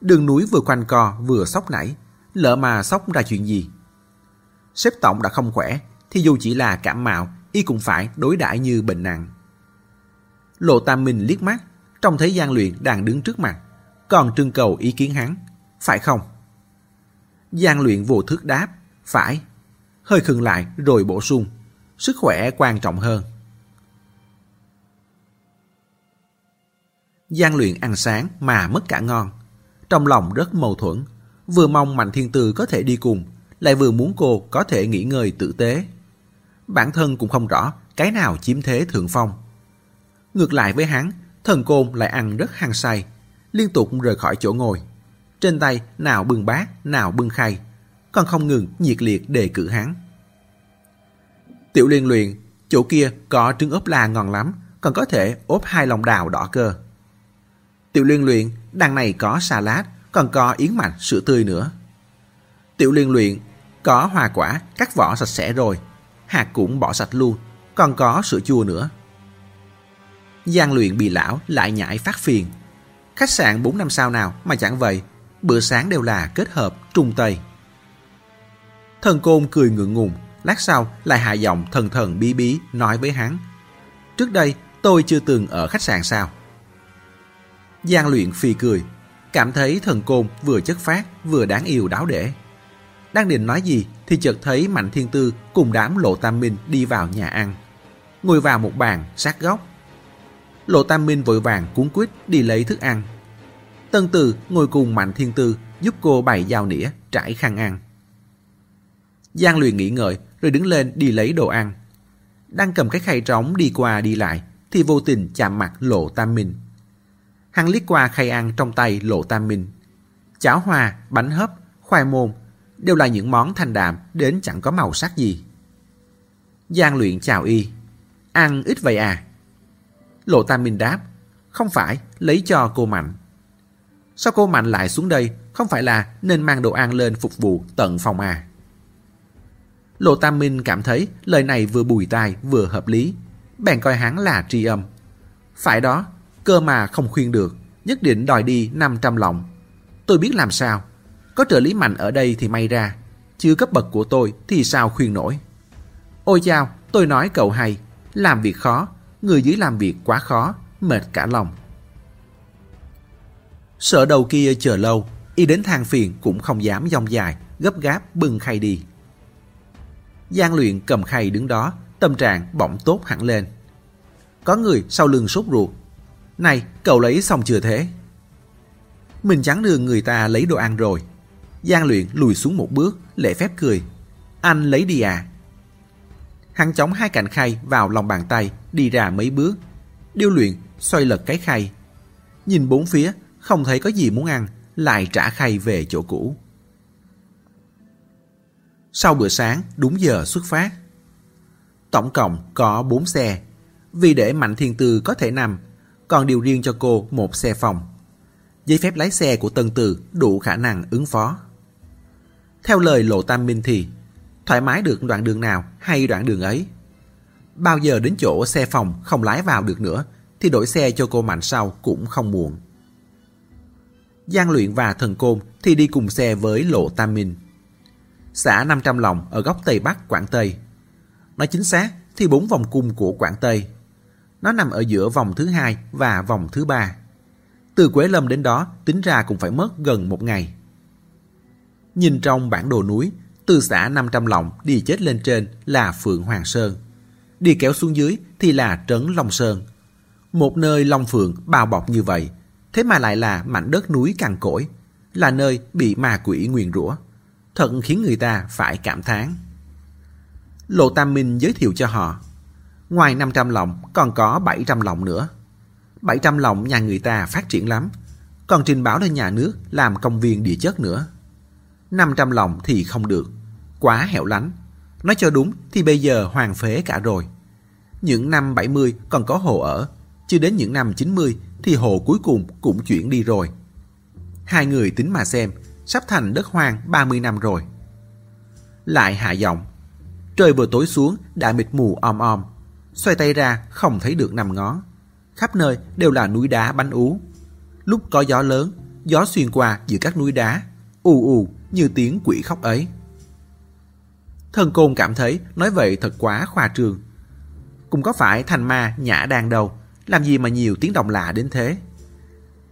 Đường núi vừa quanh co vừa sóc nảy, lỡ mà sóc ra chuyện gì. Sếp tổng đã không khỏe, thì dù chỉ là cảm mạo, y cũng phải đối đãi như bệnh nặng. Lộ Tam Minh liếc mắt, trong thấy Giang Luyện đang đứng trước mặt, còn trưng cầu ý kiến hắn, phải không? Giang Luyện vô thức đáp, phải. Hơi khừng lại rồi bổ sung, sức khỏe quan trọng hơn. Giang luyện ăn sáng mà mất cả ngon. Trong lòng rất mâu thuẫn, vừa mong Mạnh Thiên Tư có thể đi cùng, lại vừa muốn cô có thể nghỉ ngơi tử tế. Bản thân cũng không rõ cái nào chiếm thế thượng phong. Ngược lại với hắn, thần côn lại ăn rất hăng say, liên tục rời khỏi chỗ ngồi. Trên tay nào bưng bát, nào bưng khay, còn không ngừng nhiệt liệt đề cử hắn. Tiểu liên luyện, chỗ kia có trứng ốp la ngon lắm, còn có thể ốp hai lòng đào đỏ cơ. Tiểu liên luyện, đằng này có salad, còn có yến mạch, sữa tươi nữa. Tiểu liên luyện, có hoa quả, cắt vỏ sạch sẽ rồi. Hạt cũng bỏ sạch luôn, còn có sữa chua nữa. Giang luyện bị lão lại nhảy phát phiền. Khách sạn 4 năm sao nào mà chẳng vậy, bữa sáng đều là kết hợp trung tây. Thần côn cười ngượng ngùng, lát sau lại hạ giọng thần thần bí bí nói với hắn. Trước đây tôi chưa từng ở khách sạn sao? Giang luyện phi cười, cảm thấy thần côn vừa chất phát vừa đáng yêu đáo để. Đang định nói gì thì chợt thấy Mạnh Thiên Tư cùng đám Lộ Tam Minh đi vào nhà ăn. Ngồi vào một bàn sát góc. Lộ Tam Minh vội vàng cuốn quýt đi lấy thức ăn. Tân Từ ngồi cùng Mạnh Thiên Tư giúp cô bày dao nĩa, trải khăn ăn. Giang luyện nghĩ ngợi rồi đứng lên đi lấy đồ ăn. Đang cầm cái khay trống đi qua đi lại thì vô tình chạm mặt Lộ Tam Minh. Hắn liếc qua khay ăn trong tay Lộ Tam Minh. Cháo hoa, bánh hấp, khoai môn đều là những món thanh đạm đến chẳng có màu sắc gì. Giang luyện chào y. Ăn ít vậy à? Lộ Tam Minh đáp. Không phải, lấy cho cô Mạnh. Sao cô Mạnh lại xuống đây? Không phải là nên mang đồ ăn lên phục vụ tận phòng à? Lộ Tam Minh cảm thấy lời này vừa bùi tai vừa hợp lý. Bèn coi hắn là tri âm. Phải đó, cơ mà không khuyên được, nhất định đòi đi 500 lọng. Tôi biết làm sao. Có trợ lý mạnh ở đây thì may ra. Chưa cấp bậc của tôi thì sao khuyên nổi. Ôi chao, tôi nói cậu hay. Làm việc khó, người dưới làm việc quá khó, mệt cả lòng. Sợ đầu kia chờ lâu, y đến than phiền cũng không dám dông dài, gấp gáp bưng khay đi. Giang luyện cầm khay đứng đó, tâm trạng bỗng tốt hẳn lên. Có người sau lưng sốt ruột. Này, cậu lấy xong chưa thế? Mình chẳng đường người ta lấy đồ ăn rồi. Giang luyện lùi xuống một bước, lễ phép cười. Anh lấy đi à? Hắn chống hai cạnh khay vào lòng bàn tay, đi ra mấy bước. Điêu luyện xoay lật cái khay. Nhìn bốn phía, không thấy có gì muốn ăn, lại trả khay về chỗ cũ. Sau bữa sáng, đúng giờ xuất phát. Tổng cộng có 4 xe. Vì để Mạnh Thiên Tư có thể nằm, còn điều riêng cho cô một xe phòng. Giấy phép lái xe của Tân Từ đủ khả năng ứng phó. Theo lời Lộ Tam Minh thì, thoải mái được đoạn đường nào hay đoạn đường ấy. Bao giờ đến chỗ xe phòng không lái vào được nữa thì đổi xe cho cô Mạnh sau cũng không muộn. Giang Luyện và Thần Côn thì đi cùng xe với Lộ Tam Minh xã 500 lòng ở góc Tây Bắc Quảng Tây. Nói chính xác thì bốn vòng cung của Quảng Tây. Nó nằm ở giữa vòng thứ hai và vòng thứ ba. Từ Quế Lâm đến đó tính ra cũng phải mất gần một ngày. Nhìn trong bản đồ núi, từ xã 500 lọng đi chết lên trên là Phượng Hoàng Sơn. Đi kéo xuống dưới thì là Trấn Long Sơn. Một nơi Long Phượng bao bọc như vậy, thế mà lại là mảnh đất núi cằn cỗi, là nơi bị ma quỷ nguyền rủa thật khiến người ta phải cảm thán. Lộ Tam Minh giới thiệu cho họ, ngoài 500 lọng còn có 700 lọng nữa. 700 lọng nhà người ta phát triển lắm, còn trình báo lên nhà nước làm công viên địa chất nữa. 500 lọng thì không được, quá hẻo lánh. Nói cho đúng thì bây giờ hoàng phế cả rồi. Những năm 70 còn có hồ ở, chưa đến những năm 90 thì hồ cuối cùng cũng chuyển đi rồi. Hai người tính mà xem, sắp thành đất hoang 30 năm rồi. Lại hạ giọng. Trời vừa tối xuống đã mịt mù om om. Xoay tay ra không thấy được nằm ngó Khắp nơi đều là núi đá bánh ú. Lúc có gió lớn, gió xuyên qua giữa các núi đá, ù ù như tiếng quỷ khóc ấy. Thần côn cảm thấy nói vậy thật quá khoa trương. Cũng có phải thành ma nhã đàn đâu, làm gì mà nhiều tiếng động lạ đến thế.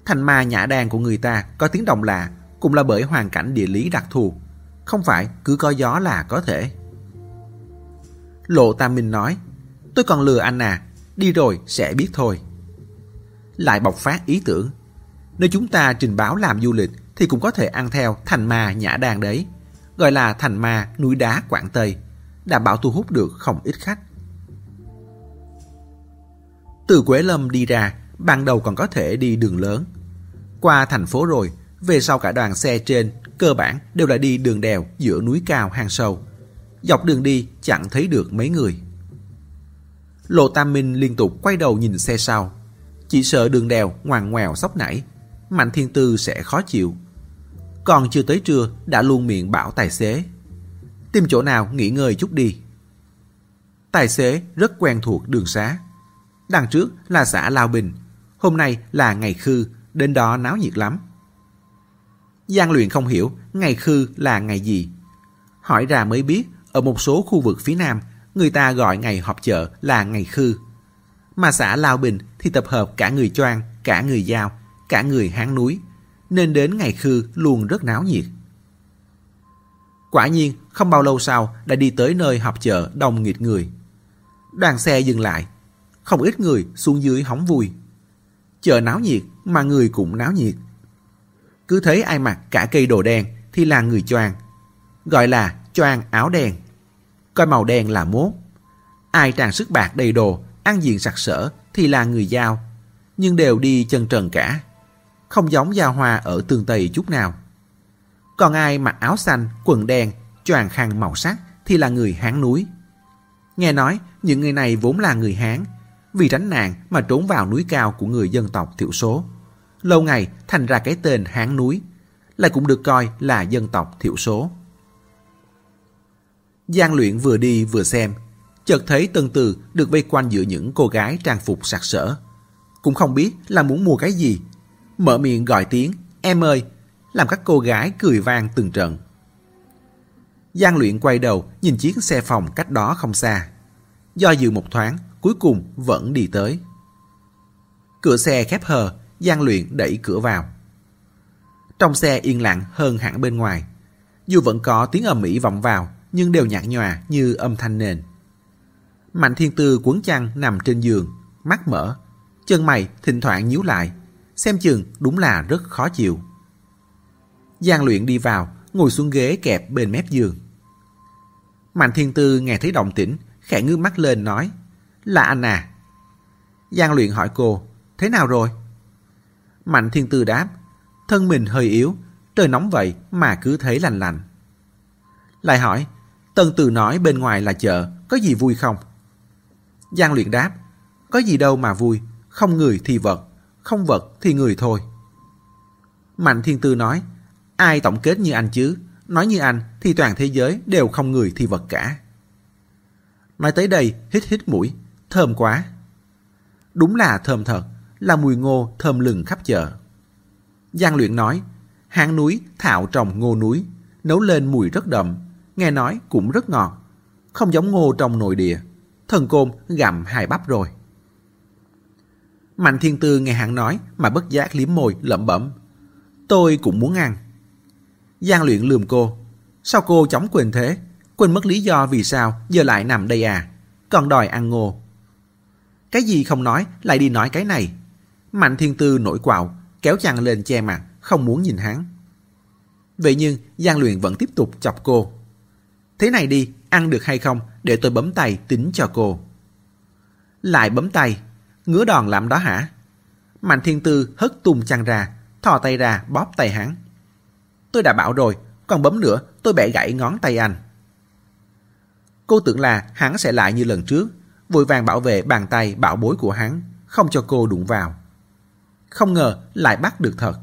Thành ma nhã đàn của người ta có tiếng động lạ cũng là bởi hoàn cảnh địa lý đặc thù. Không phải cứ có gió là có thể. Lộ Tam Minh nói, tôi còn lừa anh à, đi rồi sẽ biết thôi. Lại bộc phát ý tưởng, nếu chúng ta trình báo làm du lịch thì cũng có thể ăn theo thành ma nhã đàn đấy, gọi là thành ma núi đá Quảng Tây, đảm bảo thu hút được không ít khách. Từ Quế Lâm đi ra, ban đầu còn có thể đi đường lớn. Qua thành phố rồi, về sau cả đoàn xe trên cơ bản đều là đi đường đèo giữa núi cao hang sâu. Dọc đường đi chẳng thấy được mấy người. Lộ Tam Minh liên tục quay đầu nhìn xe sau. Chỉ sợ đường đèo ngoằn ngoèo sóc nảy, Mạnh Thiên Tư sẽ khó chịu. Còn chưa tới trưa đã luôn miệng bảo tài xế. Tìm chỗ nào nghỉ ngơi chút đi. Tài xế rất quen thuộc đường xá. Đằng trước là xã Lao Bình. Hôm nay là ngày khư, đến đó náo nhiệt lắm. Giang luyện không hiểu ngày khư là ngày gì. Hỏi ra mới biết ở một số khu vực phía Nam người ta gọi ngày họp chợ là ngày khư. Mà xã Lao Bình thì tập hợp cả người choang, cả người giao, cả người hán núi, nên đến ngày khư luôn rất náo nhiệt. Quả nhiên, không bao lâu sau đã đi tới nơi họp chợ đông nghịt người. Đoàn xe dừng lại, không ít người xuống dưới hóng vui. Chợ náo nhiệt mà người cũng náo nhiệt. Cứ thấy ai mặc cả cây đồ đen thì là người choàng, gọi là choàng áo đen. Coi màu đen là mốt. Ai trang sức bạc đầy đồ, ăn diện sặc sỡ thì là người giao, nhưng đều đi chân trần cả. Không giống giao hoa ở tường Tây chút nào. Còn ai mặc áo xanh, quần đen, choàng khăn màu sắc thì là người Hán núi. Nghe nói những người này vốn là người Hán, vì tránh nạn mà trốn vào núi cao của người dân tộc thiểu số. Lâu ngày thành ra cái tên Hán núi, lại cũng được coi là dân tộc thiểu số. Giang luyện vừa đi vừa xem, chợt thấy Tân Từ được vây quanh giữa những cô gái trang phục sặc sỡ. Cũng không biết là muốn mua cái gì. Mở miệng gọi tiếng, em ơi, làm các cô gái cười vang từng trận. Giang luyện quay đầu nhìn chiếc xe phòng cách đó không xa. Do dự một thoáng, cuối cùng vẫn đi tới. Cửa xe khép hờ, Giang luyện đẩy cửa vào. Trong xe yên lặng hơn hẳn bên ngoài. Dù vẫn có tiếng ầm ĩ vọng vào, nhưng đều nhạt nhòa như âm thanh nền. Mạnh thiên tư quấn chăn nằm trên giường, mắt mở, chân mày thỉnh thoảng nhíu lại, xem chừng đúng là rất khó chịu. Giang luyện đi vào, ngồi xuống ghế kẹp bên mép giường. Mạnh thiên tư nghe thấy động tĩnh, khẽ ngước mắt lên nói, là anh à. Giang luyện hỏi cô, thế nào rồi? Mạnh thiên tư đáp, thân mình hơi yếu, trời nóng vậy mà cứ thấy lành lạnh. Lại hỏi, Tân Từ nói bên ngoài là chợ, có gì vui không? Giang luyện đáp, có gì đâu mà vui, không người thì vật, không vật thì người thôi. Mạnh Thiên Tư nói, ai tổng kết như anh chứ, nói như anh thì toàn thế giới đều không người thì vật cả. Nói tới đây, hít hít mũi, thơm quá. Đúng là thơm thật, là mùi ngô thơm lừng khắp chợ. Giang luyện nói, hang núi thạo trồng ngô núi, nấu lên mùi rất đậm, nghe nói cũng rất ngọt. Không giống ngô trong nội địa. Thần côn gặm hai bắp rồi. Mạnh thiên tư nghe hắn nói mà bất giác liếm môi lẩm bẩm. Tôi cũng muốn ăn. Giang luyện lườm cô. Sao cô chóng quên thế? Quên mất lý do vì sao giờ lại nằm đây à? Còn đòi ăn ngô. Cái gì không nói lại đi nói cái này. Mạnh thiên tư nổi quạo, kéo chăn lên che mặt, không muốn nhìn hắn. Vậy nhưng Giang luyện vẫn tiếp tục chọc cô. Thế này đi, ăn được hay không để tôi bấm tay tính cho cô. Lại bấm tay, ngứa đòn làm đó hả? Mạnh thiên tư hất tung chăn ra, thò tay ra bóp tay hắn. Tôi đã bảo rồi, còn bấm nữa tôi bẻ gãy ngón tay anh. Cô tưởng là hắn sẽ lại như lần trước, vội vàng bảo vệ bàn tay bảo bối của hắn, không cho cô đụng vào. Không ngờ lại bắt được thật.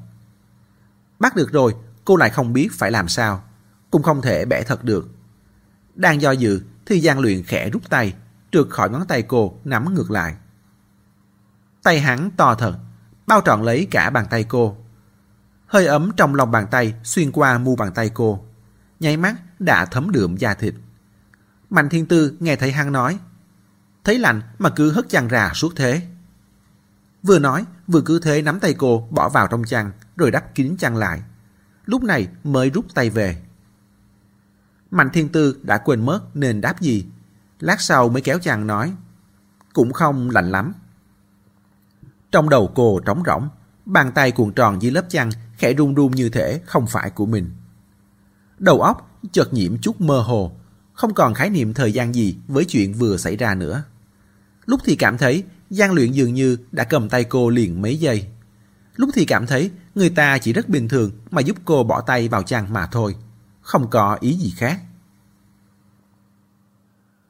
Bắt được rồi, cô lại không biết phải làm sao, cũng không thể bẻ thật được. Đang do dự thì Giang Luyện khẽ rút tay, trượt khỏi ngón tay cô nắm ngược lại. Tay hắn to thật, bao trọn lấy cả bàn tay cô. Hơi ấm trong lòng bàn tay xuyên qua mu bàn tay cô. Nháy mắt đã thấm đượm da thịt. Mạnh Thiên Tư nghe thấy hắn nói. Thấy lạnh mà cứ hất chăn ra suốt thế. Vừa nói, vừa cứ thế nắm tay cô bỏ vào trong chăn rồi đắp kín chăn lại. Lúc này mới rút tay về. Mạnh Thiên Tư đã quên mất nên đáp gì. Lát sau mới kéo chàng nói. Cũng không lạnh lắm. Trong đầu cô trống rỗng, bàn tay cuộn tròn dưới lớp chăn khẽ run run như thể không phải của mình. Đầu óc chợt nhiễm chút mơ hồ, không còn khái niệm thời gian gì với chuyện vừa xảy ra nữa. Lúc thì cảm thấy gian luyện dường như đã cầm tay cô liền mấy giây. Lúc thì cảm thấy Người ta chỉ rất bình thường mà giúp cô bỏ tay vào chăn mà thôi. Không có ý gì khác.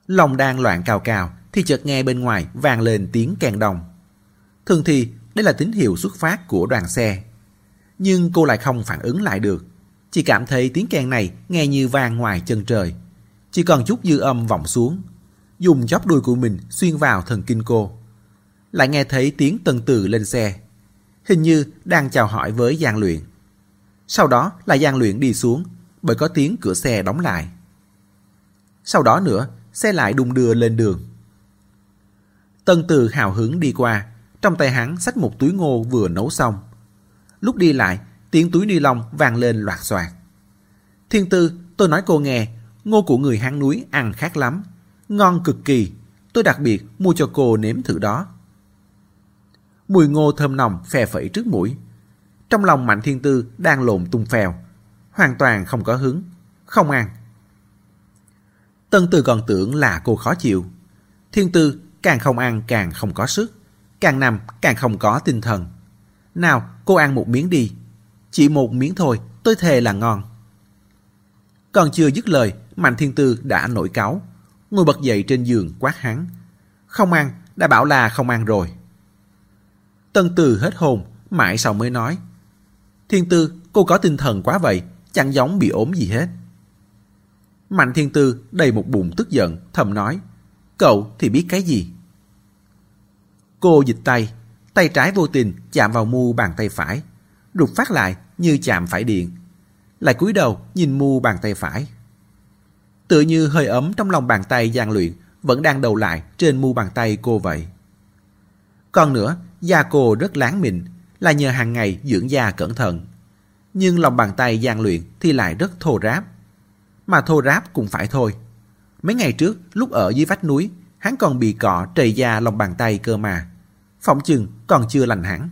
Lòng đang loạn cào cào thì chợt nghe bên ngoài vang lên tiếng kèn đồng. Thường thì, đây là tín hiệu xuất phát của đoàn xe. Nhưng cô lại không phản ứng lại được. Chỉ cảm thấy tiếng kèn này nghe như vang ngoài chân trời. Chỉ còn chút dư âm vọng xuống. Dùng chóp đuôi của mình xuyên vào thần kinh cô. Lại nghe thấy tiếng tân từ lên xe. Hình như đang chào hỏi với gian Luyện. Sau đó là gian Luyện đi xuống bởi có tiếng cửa xe đóng lại. Sau đó nữa, xe lại đung đưa lên đường. Tân Từ hào hứng đi qua, trong tay hắn xách một túi ngô vừa nấu xong. Lúc đi lại, tiếng túi ni lông vang lên loạt xoạt. Thiên Tư, tôi nói cô nghe, ngô của người hang núi ăn khác lắm. Ngon cực kỳ, tôi đặc biệt mua cho cô nếm thử đó. Mùi ngô thơm nồng phè phẩy trước mũi. Trong lòng Mạnh Thiên Tư đang lộn tung phèo, hoàn toàn không có hứng, không ăn. Tân Từ còn tưởng là cô khó chịu. Thiên Tư càng không ăn càng không có sức, càng nằm càng không có tinh thần. Nào, cô ăn một miếng đi. Chỉ một miếng thôi, tôi thề là ngon. Còn chưa dứt lời, Mạnh Thiên Tư đã nổi cáu, ngồi bật dậy trên giường quát hắn. Không ăn, đã bảo là không ăn rồi. Tân Từ hết hồn, mãi sau mới nói. Thiên Tư, cô có tinh thần quá vậy, chẳng giống bị ốm gì hết. Mạnh Thiên Tư đầy một bụng tức giận, thầm nói. Cậu thì biết cái gì? Cô dịch tay, tay trái vô tình chạm vào mu bàn tay phải, rụt phát lại như chạm phải điện. Lại cúi đầu nhìn mu bàn tay phải. Tựa như hơi ấm trong lòng bàn tay gian luyện vẫn đang đầu lại trên mu bàn tay cô vậy. Còn nữa, da cô rất láng mịn là nhờ hàng ngày dưỡng da cẩn thận. Nhưng lòng bàn tay gian luyện thì lại rất thô ráp. Mà thô ráp cũng phải thôi. Mấy ngày trước, lúc ở dưới vách núi, hắn còn bị cọ trầy da lòng bàn tay cơ mà. Phỏng chừng còn chưa lành hẳn.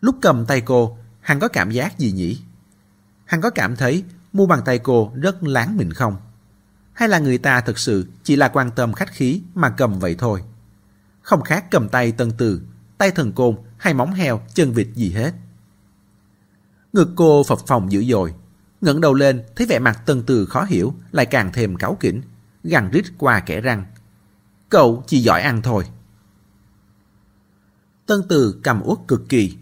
Lúc cầm tay cô, hắn có cảm giác gì nhỉ? Hắn có cảm thấy mu bàn tay cô rất láng mịn không? Hay là người ta thực sự chỉ là quan tâm khách khí mà cầm vậy thôi? Không khác cầm tay tân từ, tay thần côn hay móng heo, chân vịt gì hết. Ngực cô phập phòng dữ dội, ngẩng đầu lên thấy vẻ mặt tân từ khó hiểu lại càng thêm cáu kỉnh, gằn rít qua kẻ răng. Cậu chỉ giỏi ăn thôi. Tân từ cầm uất cực kỳ.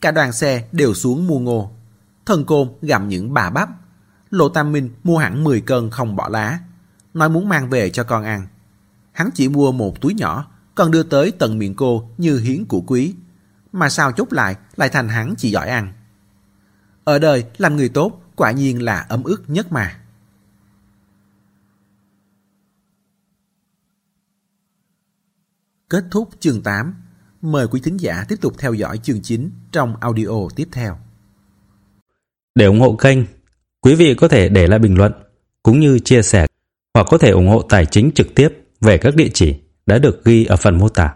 Cả đoàn xe đều xuống mua ngô. Thần côn gặm những bà bắp. Lộ Tam Minh mua hẳn 10 cân không bỏ lá. Nói muốn mang về cho con ăn. Hắn chỉ mua một túi nhỏ, còn đưa tới tận miệng cô như hiến của quý. Mà sao chốt lại lại thành hắn chỉ giỏi ăn. Ở đời làm người tốt quả nhiên là ấm ức nhất mà. Kết thúc chương 8. Mời quý thính giả tiếp tục theo dõi chương 9 trong audio tiếp theo. Để ủng hộ kênh, quý vị có thể để lại bình luận cũng như chia sẻ hoặc có thể ủng hộ tài chính trực tiếp về các địa chỉ đã được ghi ở phần mô tả.